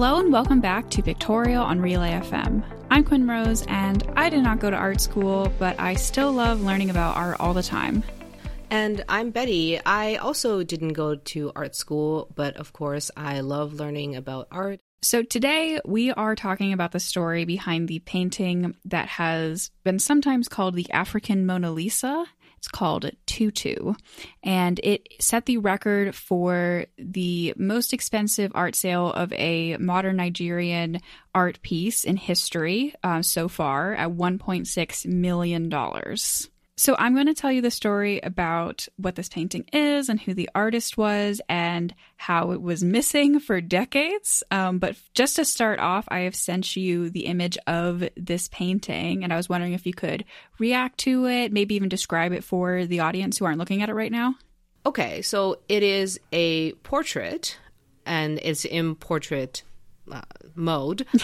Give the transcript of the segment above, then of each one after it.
Hello and welcome back to Pictorial on Relay FM. I'm Quinn Rose, and I did not go to art school, but I still love learning about art all the time. And I'm Betty. I also didn't go to art school, but of course, I love learning about art. So, today we are talking about the story behind the painting that has been sometimes called the African Mona Lisa it's called Tutu, and it set the record for the most expensive art sale of a modern Nigerian art piece in history uh, so far at $1.6 million. So, I'm going to tell you the story about what this painting is and who the artist was and how it was missing for decades. Um, but just to start off, I have sent you the image of this painting, and I was wondering if you could react to it, maybe even describe it for the audience who aren't looking at it right now. Okay, so it is a portrait, and it's in portrait uh, mode.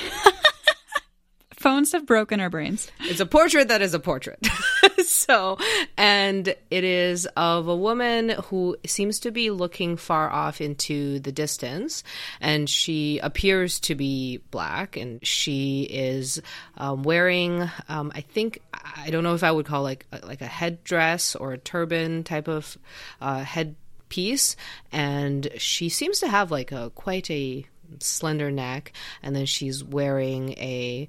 Phones have broken our brains. It's a portrait that is a portrait. so, and it is of a woman who seems to be looking far off into the distance, and she appears to be black, and she is um, wearing, um, I think, I don't know if I would call like like a headdress or a turban type of uh, headpiece, and she seems to have like a quite a slender neck, and then she's wearing a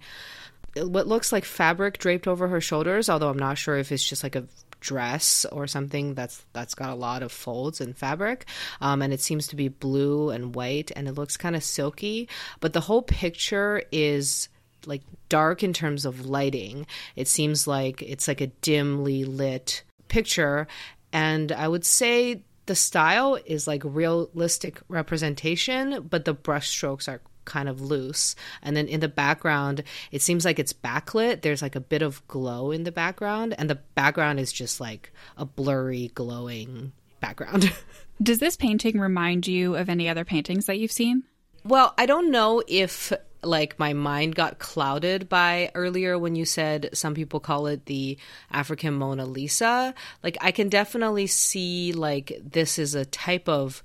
what looks like fabric draped over her shoulders, although I'm not sure if it's just like a dress or something that's that's got a lot of folds and fabric. Um, and it seems to be blue and white and it looks kind of silky. But the whole picture is like dark in terms of lighting. It seems like it's like a dimly lit picture. And i would say the style is like realistic representation but the brushstrokes are kind of loose. And then in the background, it seems like it's backlit. There's like a bit of glow in the background, and the background is just like a blurry, glowing background. Does this painting remind you of any other paintings that you've seen? Well, I don't know if like my mind got clouded by earlier when you said some people call it the African Mona Lisa. Like I can definitely see like this is a type of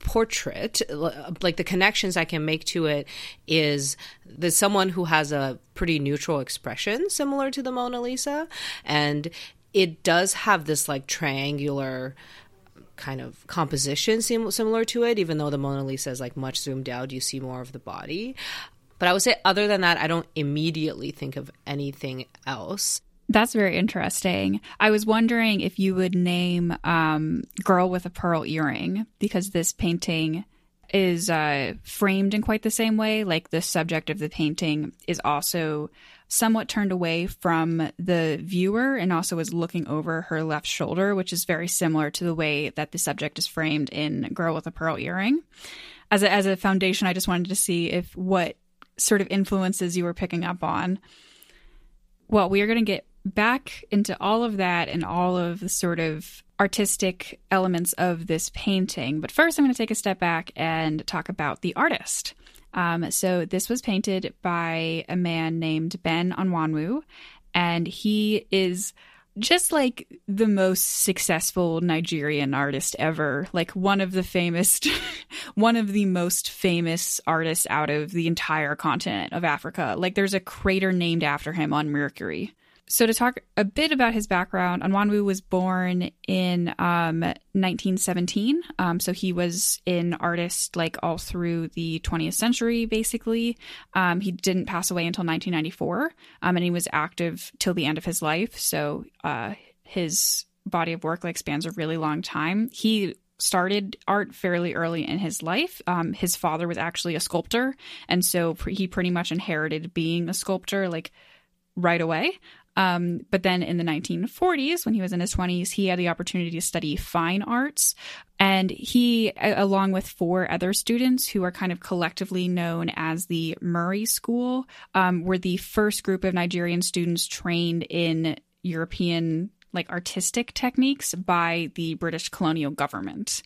portrait like the connections i can make to it is there's someone who has a pretty neutral expression similar to the mona lisa and it does have this like triangular kind of composition sim- similar to it even though the mona lisa is like much zoomed out you see more of the body. But i would say other than that i don't immediately think of anything else that's very interesting. I was wondering if you would name um, Girl with a Pearl Earring because this painting is uh, framed in quite the same way. Like the subject of the painting is also somewhat turned away from the viewer and also is looking over her left shoulder, which is very similar to the way that the subject is framed in Girl with a Pearl Earring. As a, as a foundation, I just wanted to see if what sort of influences you were picking up on. Well, we are going to get back into all of that and all of the sort of artistic elements of this painting. But first, I'm going to take a step back and talk about the artist. Um, so, this was painted by a man named Ben Enwonwu, and he is just like the most successful Nigerian artist ever, like one of the famous, one of the most famous artists out of the entire continent of Africa. Like, there's a crater named after him on Mercury. So, to talk a bit about his background, Enwonwu was born in um, 1917. Um, so, he was an artist like all through the 20th century, basically. Um, he didn't pass away until 1994, um, and he was active till the end of his life. So, uh, his body of work like spans a really long time. He started art fairly early in his life. Um, his father was actually a sculptor, and so he pretty much inherited being a sculptor like right away. Um, but then in the 1940s, when he was in his 20s, he had the opportunity to study fine arts. And he, along with four other students who are kind of collectively known as the Murray School, um, were the first group of Nigerian students trained in European like artistic techniques by the British colonial government.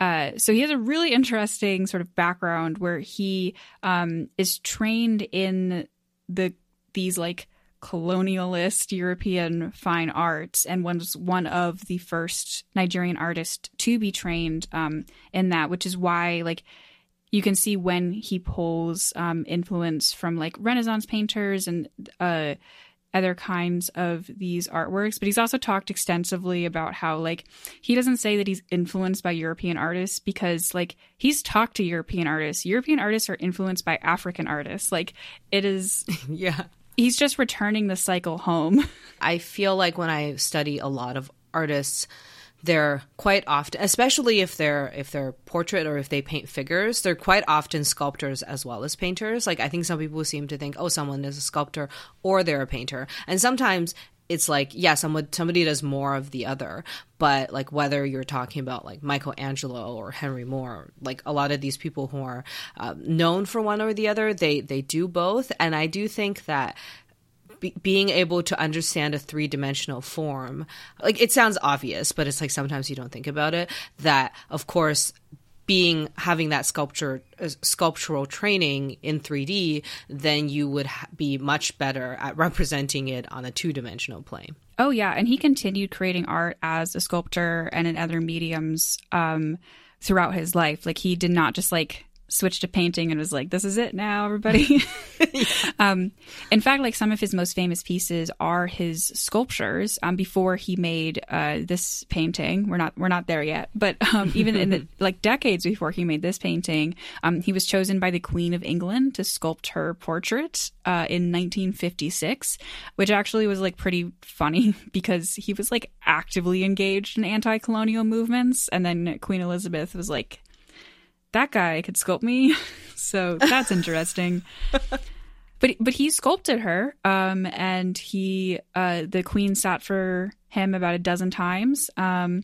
Uh, so he has a really interesting sort of background where he um, is trained in the these like colonialist European fine arts and was one of the first Nigerian artists to be trained um, in that, which is why, like, you can see when he pulls um, influence from like Renaissance painters and uh, other kinds of these artworks. But he's also talked extensively about how like he doesn't say that he's influenced by European artists because like he's talked to European artists. European artists are influenced by African artists. Like it is, yeah. He's just returning the cycle home. I feel like when I study a lot of artists they're quite often especially if they're if they're portrait or if they paint figures they're quite often sculptors as well as painters like i think some people seem to think oh someone is a sculptor or they're a painter and sometimes it's like yeah somebody does more of the other but like whether you're talking about like michelangelo or henry moore like a lot of these people who are uh, known for one or the other they they do both and i do think that be- being able to understand a three dimensional form, like it sounds obvious, but it's like sometimes you don't think about it. That of course being having that sculpture uh, sculptural training in 3D, then you would ha- be much better at representing it on a two dimensional plane. Oh yeah, and he continued creating art as a sculptor and in other mediums um, throughout his life. Like he did not just like switched to painting and was like, "This is it now, everybody." um, in fact, like some of his most famous pieces are his sculptures. Um, before he made uh, this painting, we're not we're not there yet, but um, even in the like decades before he made this painting, um, he was chosen by the Queen of England to sculpt her portrait uh, in 1956, which actually was like pretty funny because he was like actively engaged in anti-colonial movements, and then Queen Elizabeth was like that guy could sculpt me. so that's interesting. but but he sculpted her, um, and he uh, the queen sat for him about a dozen times, um,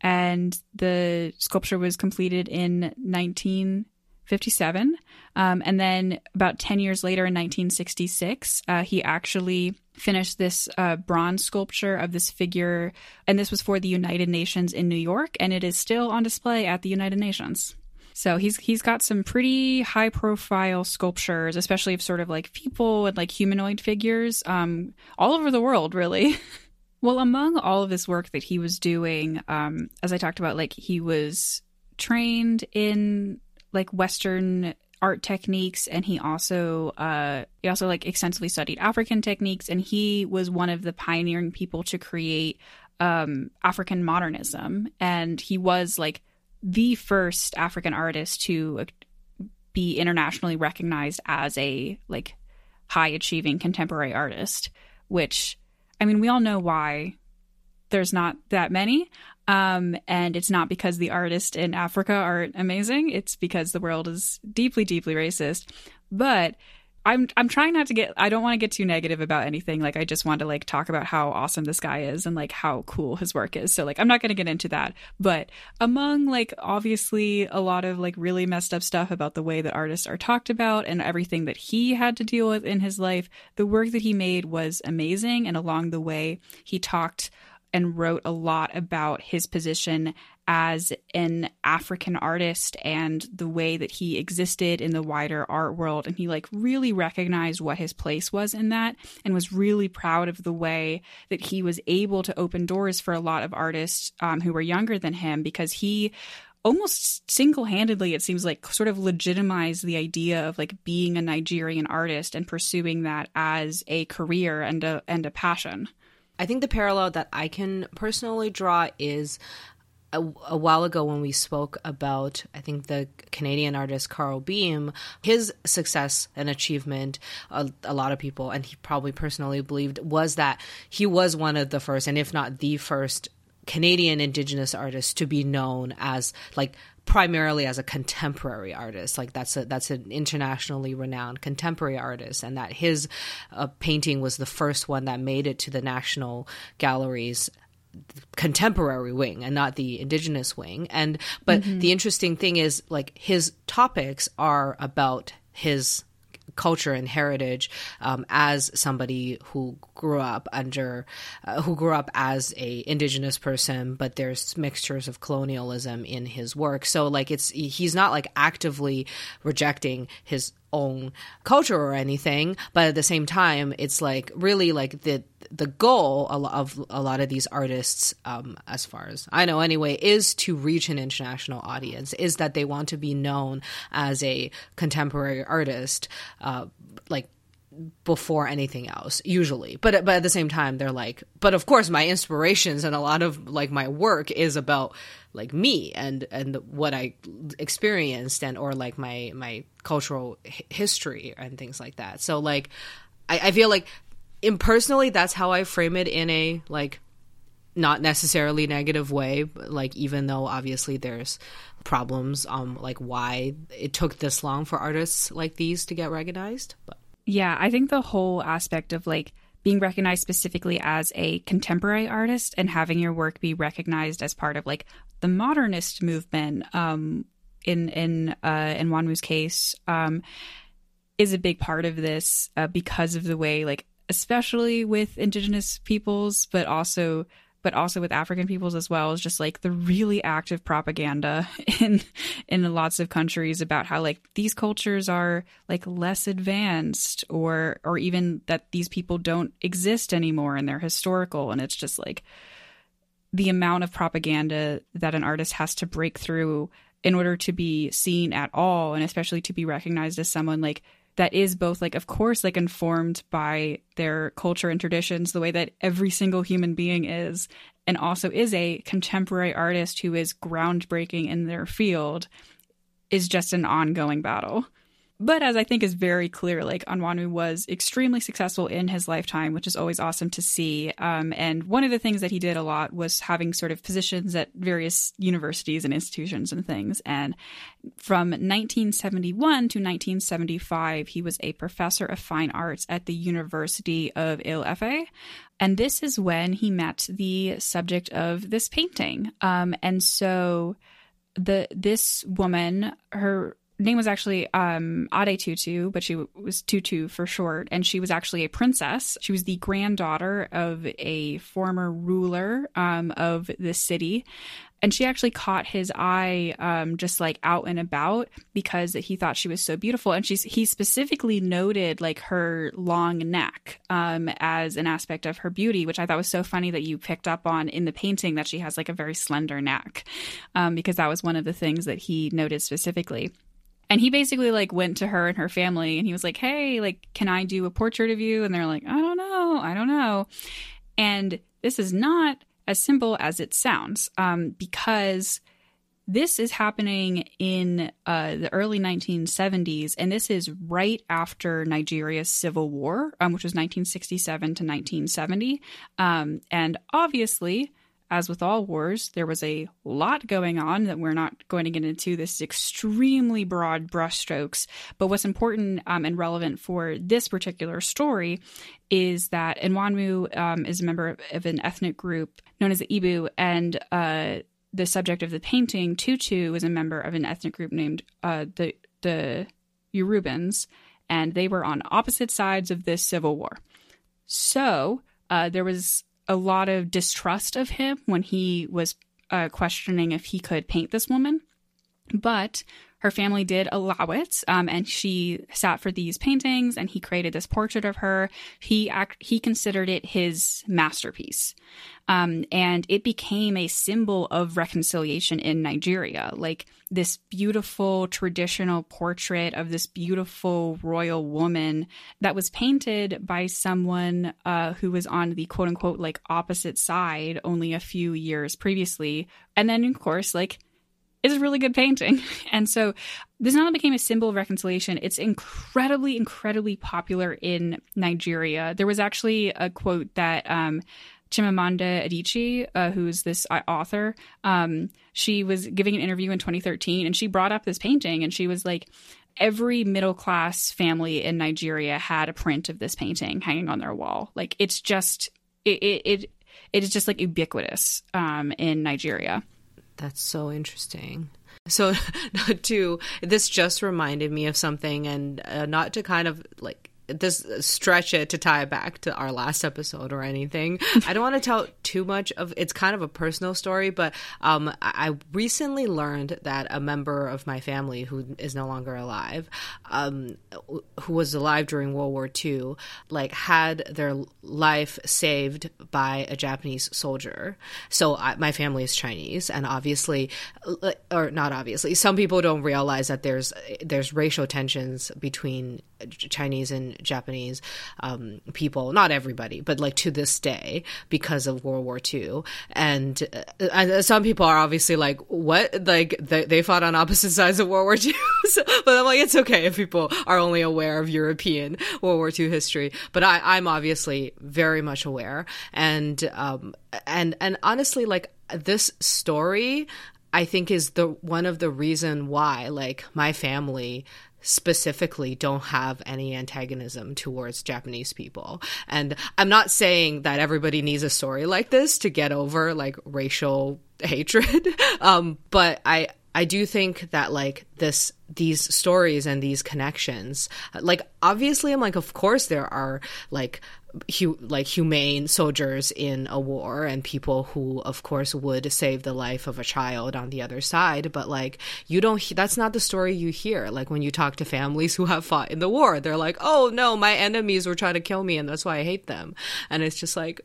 and the sculpture was completed in 1957. Um, and then about 10 years later in 1966, uh, he actually finished this uh, bronze sculpture of this figure, and this was for the United Nations in New York, and it is still on display at the United Nations. So he's he's got some pretty high profile sculptures, especially of sort of like people and like humanoid figures, um, all over the world, really. well, among all of this work that he was doing, um, as I talked about, like he was trained in like Western art techniques and he also uh he also like extensively studied african techniques and he was one of the pioneering people to create um african modernism and he was like the first African artist to be internationally recognized as a like high achieving contemporary artist, which I mean, we all know why there's not that many. Um, and it's not because the artists in Africa are amazing. It's because the world is deeply, deeply racist. But I'm I'm trying not to get I don't want to get too negative about anything. Like I just want to like talk about how awesome this guy is and like how cool his work is. So like I'm not going to get into that. But among like obviously a lot of like really messed up stuff about the way that artists are talked about and everything that he had to deal with in his life, the work that he made was amazing and along the way he talked and wrote a lot about his position as an African artist and the way that he existed in the wider art world. And he like really recognized what his place was in that and was really proud of the way that he was able to open doors for a lot of artists um, who were younger than him because he almost single-handedly it seems like sort of legitimized the idea of like being a Nigerian artist and pursuing that as a career and a and a passion. I think the parallel that I can personally draw is a, a, while ago when we spoke about, I think, the Canadian artist Carl Beam, his success and achievement, a, a, lot of people, and he probably personally believed, was that he was one of the first, and if not the first, Canadian Indigenous artist to be known as like primarily as a contemporary artist. Like that's a that's an internationally renowned contemporary artist and that his uh, painting was the first one that made it to the national galleries contemporary wing and not the indigenous wing and but mm-hmm. the interesting thing is like his topics are about his culture and heritage um, as somebody who grew up under uh, who grew up as a indigenous person but there's mixtures of colonialism in his work so like it's he's not like actively rejecting his own culture or anything, but at the same time, it's like really like the the goal of a lot of these artists, um, as far as I know anyway, is to reach an international audience. Is that they want to be known as a contemporary artist, uh, like before anything else usually but but at the same time they're like but of course my inspirations and a lot of like my work is about like me and and what I experienced and or like my my cultural history and things like that. So like I, I feel like impersonally that's how I frame it in a like not necessarily negative way like even though obviously there's problems um like why it took this long for artists like these to get recognized but. Yeah i think the whole aspect of like being recognized specifically as a contemporary artist and having your work be recognized as part of like the modernist movement um, in in uh, in Enwonwu's case um, is a big part of this uh, because of the way like especially with indigenous peoples but also but also with African peoples as well, is just like the really active propaganda in in lots of countries about how like these cultures are like less advanced or or even that these people don't exist anymore and they're historical. And it's just like the amount of propaganda that an artist has to break through in order to be seen at all and especially to be recognized as someone like that is both like of course like informed by their culture and traditions the way that every single human being is and also is a contemporary artist who is groundbreaking in their field is just an ongoing battle but as I think is very clear, like Enwonwu was extremely successful in his lifetime, which is always awesome to see. Um, and one of the things that he did a lot was having sort of positions at various universities and institutions and things. And from 1971 to 1975, he was a professor of fine arts at the University of Ile-Ife. And this is when he met the subject of this painting. Um, and so the this woman, her name was actually um, Ade Tutu, but she was Tutu for short, and she was actually a princess. She was the granddaughter of a former ruler um, of the city. And she actually caught his eye um, just like out and about because he thought she was so beautiful. And she's he specifically noted like her long neck um, as an aspect of her beauty, which I thought was so funny that you picked up on in the painting that she has like a very slender neck, um, because that was one of the things that he noted specifically. And he basically like went to her and her family and he was like, "Hey, like can I do a portrait of you?" And they're like, "I don't know. I don't know." And this is not as simple as it sounds um, because this is happening in uh, the early 1970s, and this is right after Nigeria's civil war, um, which was 1967 to 1970. Um, and obviously, as with all wars, there was a lot going on that we're not going to get into. This is extremely broad brushstrokes. But what's important um, and relevant for this particular story is that Enwonwu um, is a member of, of, an ethnic group known as the Igbo, and uh, the subject of the painting, Tutu, is a member of an ethnic group named uh, the the Yorubans, and they were on opposite sides of this civil war. So uh, there was a lot of distrust of him when he was uh, questioning if he could paint this woman. But her family did allow it, um, and she sat for these paintings, and he created this portrait of her. He act- he considered it his masterpiece, um, and it became a symbol of reconciliation in Nigeria. Like this beautiful traditional portrait of this beautiful royal woman that was painted by someone uh, who was on the quote unquote like opposite side only a few years previously, and then of course like it's a really good painting. And so this not only became a symbol of reconciliation, it's incredibly, incredibly popular in Nigeria. There was actually a quote that um, Chimamanda Adichie, uh, who's this uh, author, um, she was giving an interview in 2013 and she brought up this painting and she was like, every middle class family in Nigeria had a print of this painting hanging on their wall. Like it's just, it, it, it, it is just like ubiquitous um, in Nigeria. That's so interesting. So, not to this just reminded me of something, and uh, not to kind of like this stretch it to tie it back to our last episode or anything. I don't want to tell too much of it's kind of a personal story, but um, I recently learned that a member of my family who is no longer alive, um, who was alive during World War II, like had their life saved by a Japanese soldier. So I, my family is Chinese, and obviously, or not obviously, some people don't realize that there's there's racial tensions between Chinese and Japanese um, people, not everybody, but like to this day because of World War II. And, uh, and some people are obviously like, what? Like they, they fought on opposite sides of World War II. so, but I'm like, it's okay if people are only aware of European World War II history. But I, I'm obviously very much aware. And, um, and, and honestly, like this story, I think is the one of the reason why like my family specifically don't have any antagonism towards Japanese people. And I'm not saying that everybody needs a story like this to get over like racial hatred. um, but I, I do think that like this these stories and these connections like obviously I'm like of course there are like hu- like humane soldiers in a war and people who of course would save the life of a child on the other side but like you don't that's not the story you hear. Like when you talk to families who have fought in the war they're like oh no my enemies were trying to kill me and that's why I hate them. And it's just like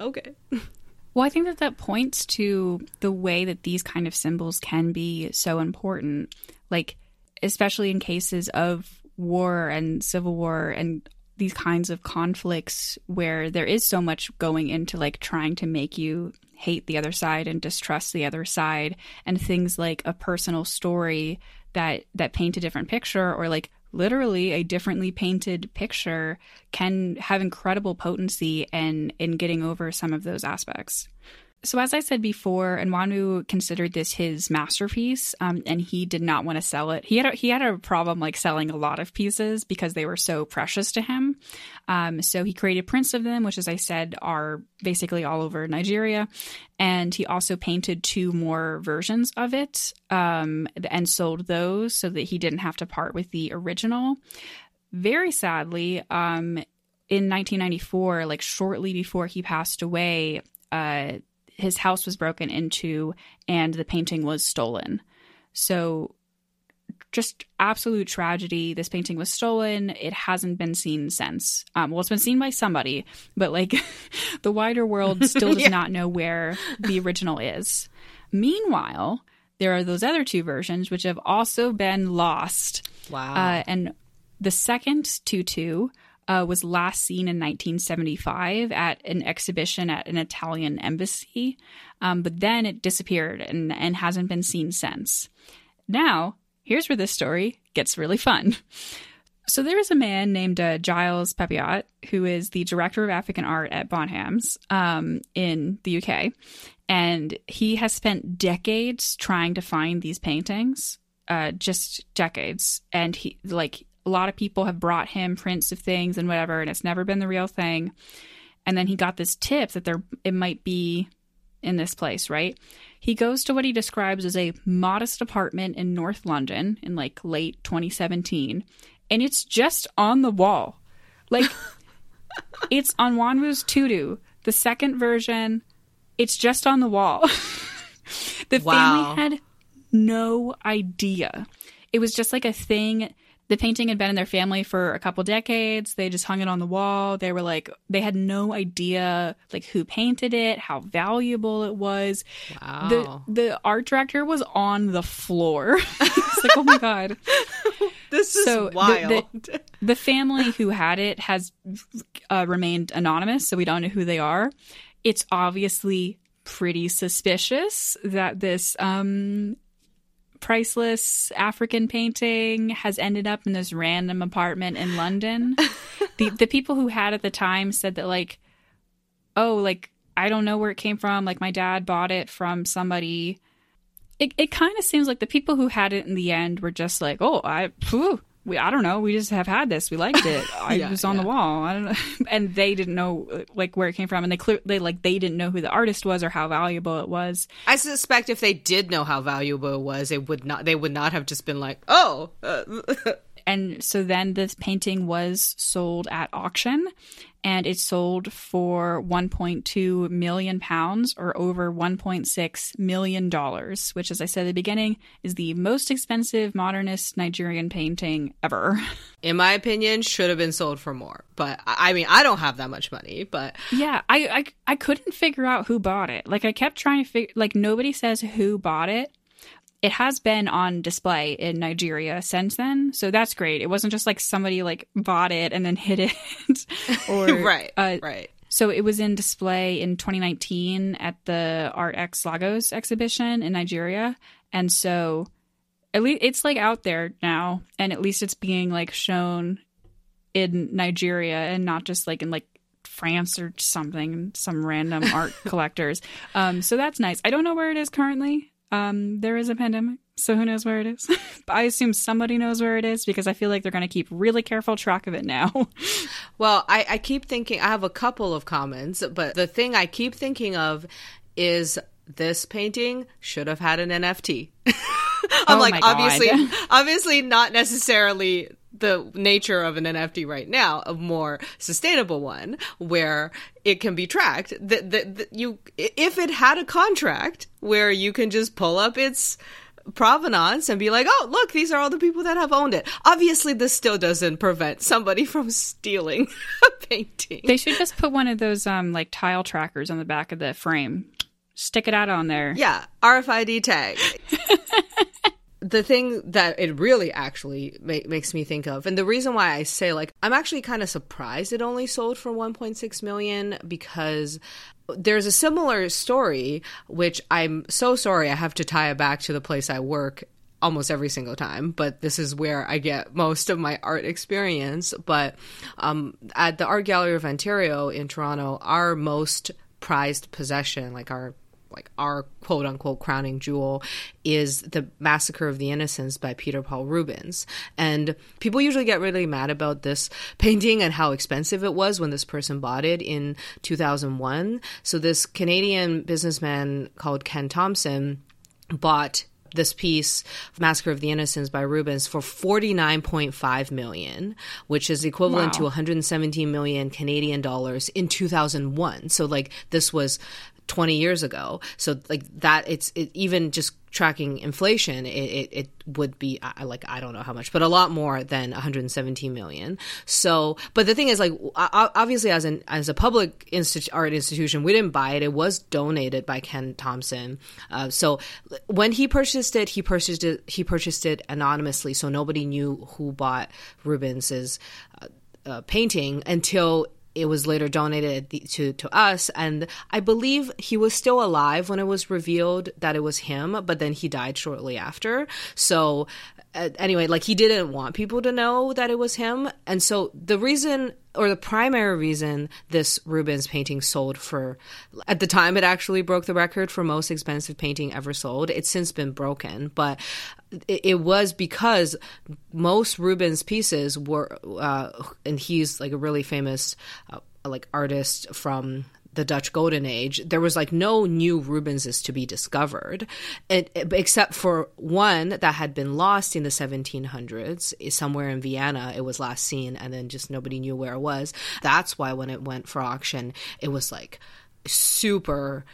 okay Well, I think that that points to the way that these kind of symbols can be so important. Like, especially in cases of war and civil war and these kinds of conflicts where there is so much going into like trying to make you hate the other side and distrust the other side and things like a personal story that that paint a different picture or like literally a differently painted picture can have incredible potency in in getting over some of those aspects so as I said before, Enwonwu considered this his masterpiece, um, and he did not want to sell it. He had a, he had a problem like selling a lot of pieces because they were so precious to him. Um, so he created prints of them, which, as I said, are basically all over Nigeria. And he also painted two more versions of it um, and sold those so that he didn't have to part with the original. Very sadly, um, in 1994, like shortly before he passed away. Uh, his house was broken into and the painting was stolen. So just absolute tragedy. This painting was stolen. It hasn't been seen since. Um, well, it's been seen by somebody, but like the wider world still does yeah. not know where the original is. Meanwhile, there are those other two versions which have also been lost. Wow. Uh, and the second tutu uh, was last seen in 1975 at an exhibition at an Italian embassy, um, but then it disappeared and, and hasn't been seen since. Now, here's where this story gets really fun. So there is a man named uh, Giles Peppiatt who is the director of African art at Bonhams um, in the UK, and he has spent decades trying to find these paintings, uh, just decades. And he like a lot of people have brought him prints of things and whatever, and it's never been the real thing. And then he got this tip that there it might be in this place, right? He goes to what he describes as a modest apartment in North London in like late 2017, and it's just on the wall. Like it's on Enwonwu's Tutu, the second version. It's just on the wall. the wow. family had no idea. It was just like a thing the painting had been in their family for a couple decades. They just hung it on the wall. They were like, they had no idea like who painted it, how valuable it was. Wow. The the art director was on the floor. it's like, oh my god, this is so wild. The, the, the, family who had it has uh, remained anonymous, so we don't know who they are. It's obviously pretty suspicious that this um, priceless African painting has ended up in this random apartment in London. the the people who had at the time said that like oh like I don't know where it came from like my dad bought it from somebody. It it kind of seems like the people who had it in the end were just like, "Oh, I phew, we I don't know. We just have had this. We liked it. I yeah, was on yeah. the wall. I don't know. And they didn't know like where it came from, and they clear they like they didn't know who the artist was or how valuable it was. I suspect if they did know how valuable it was, it would not. They would not have just been like, oh. Uh. and so then this painting was sold at auction and it sold for 1.2 million pounds or over 1.6 million dollars, which, as I said at the beginning, is the most expensive modernist Nigerian painting ever. In my opinion, should have been sold for more. But I mean, I don't have that much money. But yeah, I I, I couldn't figure out who bought it. Like I kept trying to figure. Like nobody says who bought it it has been on display in Nigeria since then. So that's great. It wasn't just like somebody like bought it and then hid it or right. Uh, right. So it was in display in 2019 at the Art X Lagos exhibition in Nigeria. And so at least it's like out there now and at least it's being like shown in Nigeria and not just like in like France or something, some random art collectors. Um, so that's nice. I don't know where it is currently. Um, there is a pandemic, so who knows where it is? I assume somebody knows where it is because I feel like they're going to keep really careful track of it now. well, I, I keep thinking, I have a couple of comments, but the thing I keep thinking of is this painting should have had an NFT. I'm oh like, obviously, obviously not necessarily the nature of an NFT right now, a more sustainable one where it can be tracked. That that you, if it had a contract where you can just pull up its provenance and be like, oh, look, these are all the people that have owned it. Obviously, this still doesn't prevent somebody from stealing a painting. They should just put one of those um like tile trackers on the back of the frame. Stick it out on there. Yeah, RFID tag. the thing that it really actually ma- makes me think of and the reason why i say like i'm actually kind of surprised it only sold for 1.6 million because there's a similar story which i'm so sorry i have to tie it back to the place i work almost every single time but this is where i get most of my art experience. But um, at the art gallery of ontario in toronto our most prized possession like our like our quote unquote crowning jewel is the Massacre of the Innocents by Peter Paul Rubens. And people usually get really mad about this painting and how expensive it was when this person bought it in 2001. So this Canadian businessman called Ken Thomson bought this piece massacre of the innocents by rubens for 49.5 million which is equivalent wow. to 117 million canadian dollars in 2001 so like this was 20 years ago. So like that, it's it, even just tracking inflation, it, it, it would be I, like I don't know how much, but a lot more than 117 million. So, but the thing is, like obviously, as an as a public institu- art institution, we didn't buy it. It was donated by Ken Thomson. Uh, so when he purchased it, he purchased it he purchased it anonymously, so nobody knew who bought Rubens's uh, uh, painting until it was later donated to to us. And i believe he was still alive when it was revealed that it was him but then he died shortly after. So uh, anyway like he didn't want people to know that it was him. And so the reason or the primary reason this Rubens painting sold for at the time it actually broke the record for most expensive painting ever sold. It's since been broken, but it, was because most Rubens pieces were, uh, and he's like a really famous uh, like artist from the Dutch Golden Age, there was like no new Rubenses to be discovered, it, except for one that had been lost in the 1700s, somewhere in Vienna. It was last seen, and then just nobody knew where it was. That's why when it went for auction, it was like super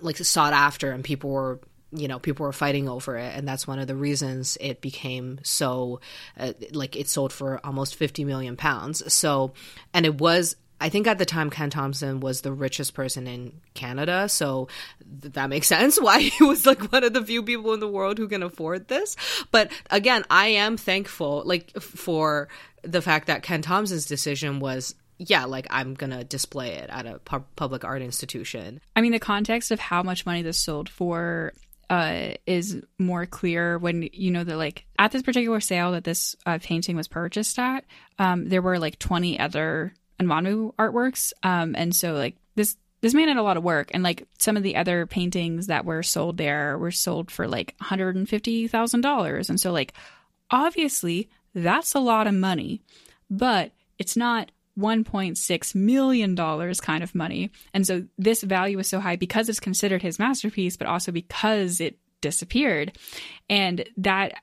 like sought after, and people were you know people were fighting over it and that's one of the reasons it became so uh, like it sold for almost 50 million pounds so and it was I think at the time Ken Thomson was the richest person in Canada, so th- that makes sense why he was like one of the few people in the world who can afford this. But again, I am thankful like for the fact that Ken Thomson's decision was yeah, like I'm gonna display it at a pu- public art institution. I mean, the context of how much money this sold for uh, is more clear when you know that like at this particular sale that this uh, painting was purchased at, um, there were like 20 other Enwonwu artworks, um, and so like this this man had a lot of work, and like some of the other paintings that were sold there were sold for like 150 thousand dollars, and so like obviously that's a lot of money, but it's not 1.6 million dollars kind of money. And so this value is so high because it's considered his masterpiece, but also because it disappeared. And that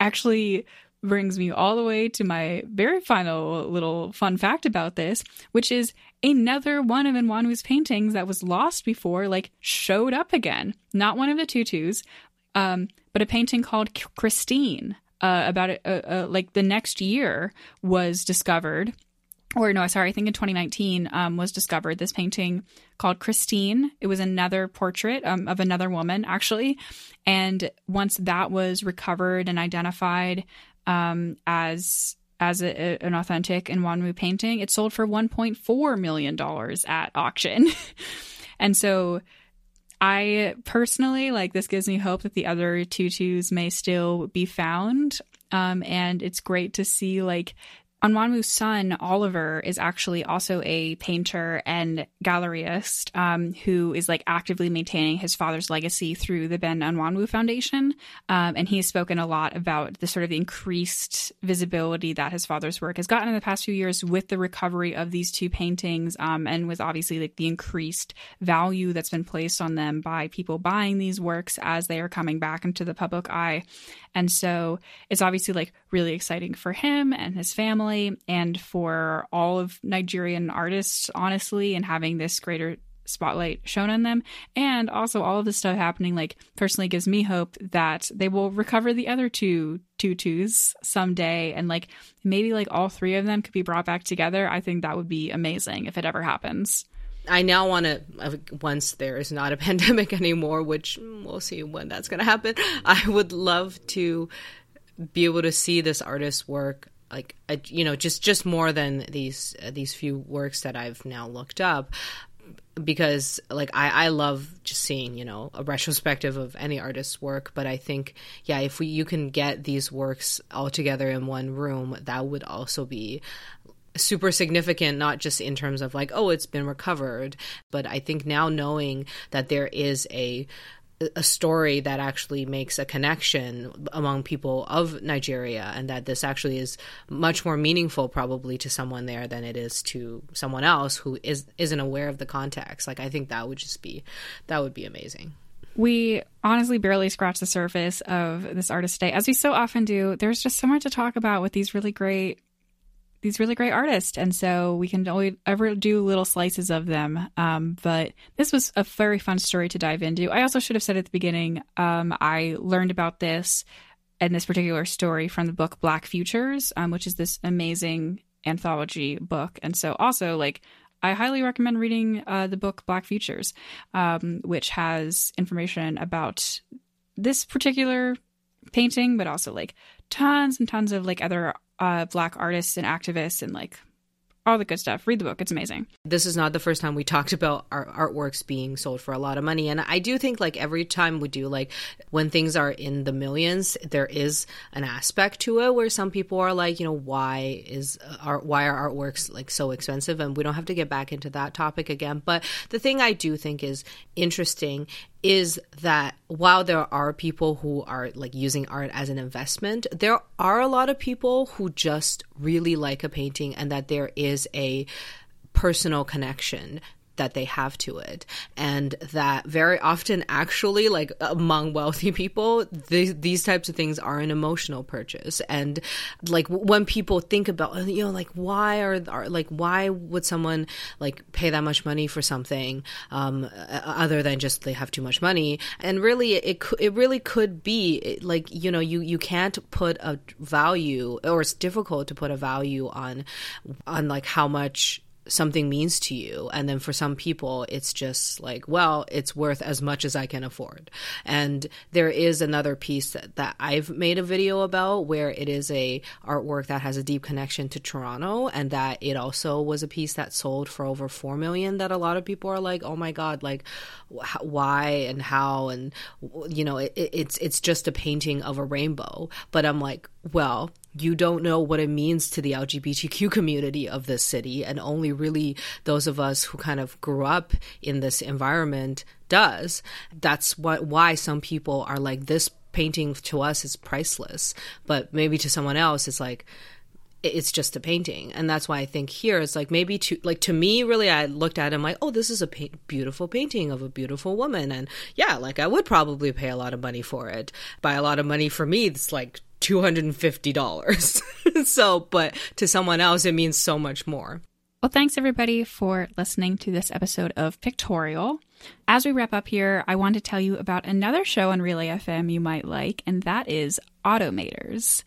actually brings me all the way to my very final little fun fact about this, which is another one of Enwonwu's paintings that was lost before, like showed up again. Not one of the tutus, um, but a painting called Christine. Uh, about uh, uh, like the next year was discovered or no, sorry, I think in 2019 um, was discovered this painting called Christine. It was another portrait um, of another woman, actually. And once that was recovered and identified um, as as a, a, an authentic Enwonwu painting, it sold for 1.4 million dollars at auction. and so I personally like this gives me hope that the other tutus may still be found. Um, and it's great to see like Enwonwu's son, Oliver, is actually also a painter and galleryist um, who is like actively maintaining his father's legacy through the Ben Enwonwu Foundation. Um, and he has spoken a lot about the sort of increased visibility that his father's work has gotten in the past few years with the recovery of these two paintings um, and with obviously like the increased value that's been placed on them by people buying these works as they are coming back into the public eye. And so it's obviously like really exciting for him and his family and for all of Nigerian artists, honestly, and having this greater spotlight shown on them. And also all of this stuff happening, like personally gives me hope that they will recover the other two tutus someday and like maybe like all three of them could be brought back together. I think that would be amazing if it ever happens. I now want to, uh, once there is not a pandemic anymore, which we'll see when that's going to happen, I would love to be able to see this artist's work like you know just just more than these uh, these few works that I've now looked up because like I, I love just seeing you know a retrospective of any artist's work. But i think yeah if we you can get these works all together in one room that would also be super significant, not just in terms of like, oh, it's been recovered, but I think now knowing that there is a a story that actually makes a connection among people of Nigeria, and that this actually is much more meaningful, probably to someone there than it is to someone else who is isn't aware of the context. Like, I think that would just be that would be amazing. We honestly barely scratched the surface of this artist day, as we so often do. There's just so much to talk about with these really great these really great artists, and so we can only ever do little slices of them. Um, but this was a very fun story to dive into. I also should have said at the beginning, um, I learned about this and this particular story from the book Black Futures, um, which is this amazing anthology book, and so also like I highly recommend reading uh, the book Black Futures, um, which has information about this particular painting, but also like tons and tons of like other uh, black artists and activists and like all the good stuff. Read the book; it's amazing. This is not the first time we talked about our artworks being sold for a lot of money, and I do think like every time we do, like when things are in the millions, there is an aspect to it where some people are like, you know, why is art, why are artworks like so expensive? And we don't have to get back into that topic again. But the thing I do think is interesting is that while there are people who are like using art as an investment, there are a lot of people who just really like a painting and that there is a personal connection that they have to it. And that very often actually like among wealthy people th- these types of things are an emotional purchase. And like when people think about you know like why are, are like why would someone like pay that much money for something um, other than just they have too much money? And really it it really could be like you know you you can't put a value or it's difficult to put a value on on like how much something means to you. And then for some people it's just like well it's worth as much as i can afford. And there is another piece that, that i've made a video about where it is a artwork that has a deep connection to toronto and that it also was a piece that sold for over 4 million that a lot of people are like oh my god like why and how? And you know it, it's it's just a painting of a rainbow. But i'm like well you don't know what it means to the LGBTQ community of this city, and only really those of us who kind of grew up in this environment does. That's what why some people are like this painting to us is priceless, but maybe to someone else it's like it's just a painting. And that's why i think here it's like maybe to like to me really i looked at him like oh this is a pa- beautiful painting of a beautiful woman. And yeah like i would probably pay a lot of money for it. By a lot of money for me it's like $250. so, but to someone else, it means so much more. Well, thanks everybody for listening to this episode of Pictorial. As we wrap up here, I want to tell you about another show on Relay FM you might like, and that is Automators.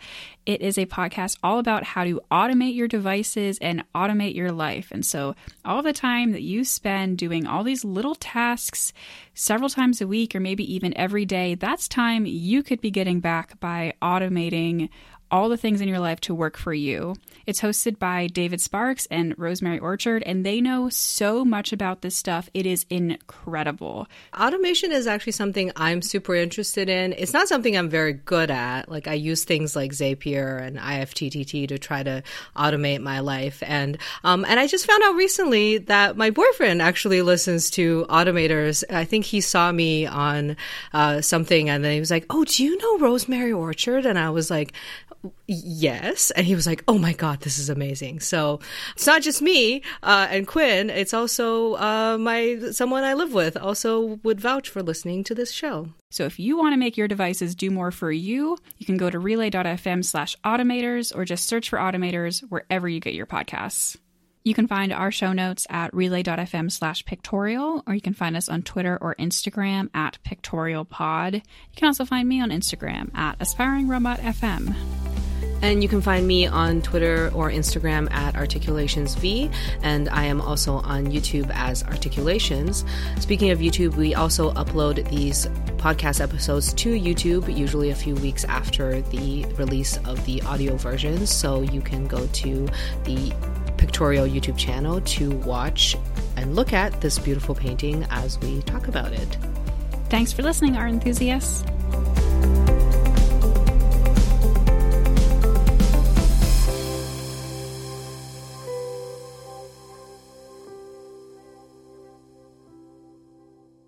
It is a podcast all about how to automate your devices and automate your life. And so, all the time that you spend doing all these little tasks several times a week, or maybe even every day, that's time you could be getting back by automating all the things in your life to work for you. It's hosted by David Sparks and Rosemary Orchard, and they know so much about this stuff. It is incredible. Automation is actually something I'm super interested in. It's not something I'm very good at. Like, I use things like Zapier and IFTTT to try to automate my life. And, um, and I just found out recently that my boyfriend actually listens to automators. I think he saw me on uh, something and then he was like, Oh, do you know Rosemary Orchard? And I was like, yes. And he was like, oh my God, this is amazing. So it's not just me uh, and Quinn, it's also uh, my someone I live with also would vouch for listening to this show. So if you want to make your devices do more for you, you can go to relay.fm slash automators or just search for automators wherever you get your podcasts. You can find our show notes at relay.fm slash pictorial, or you can find us on Twitter or Instagram at pictorialpod. You can also find me on Instagram at aspiringrobotfm. And you can find me on Twitter or Instagram at Articulations_V, and I am also on YouTube as Articulations. Speaking of YouTube, we also upload these podcast episodes to YouTube, usually a few weeks after the release of the audio versions. So you can go to the Pictorial YouTube channel to watch and look at this beautiful painting as we talk about it. Thanks for listening, art enthusiasts.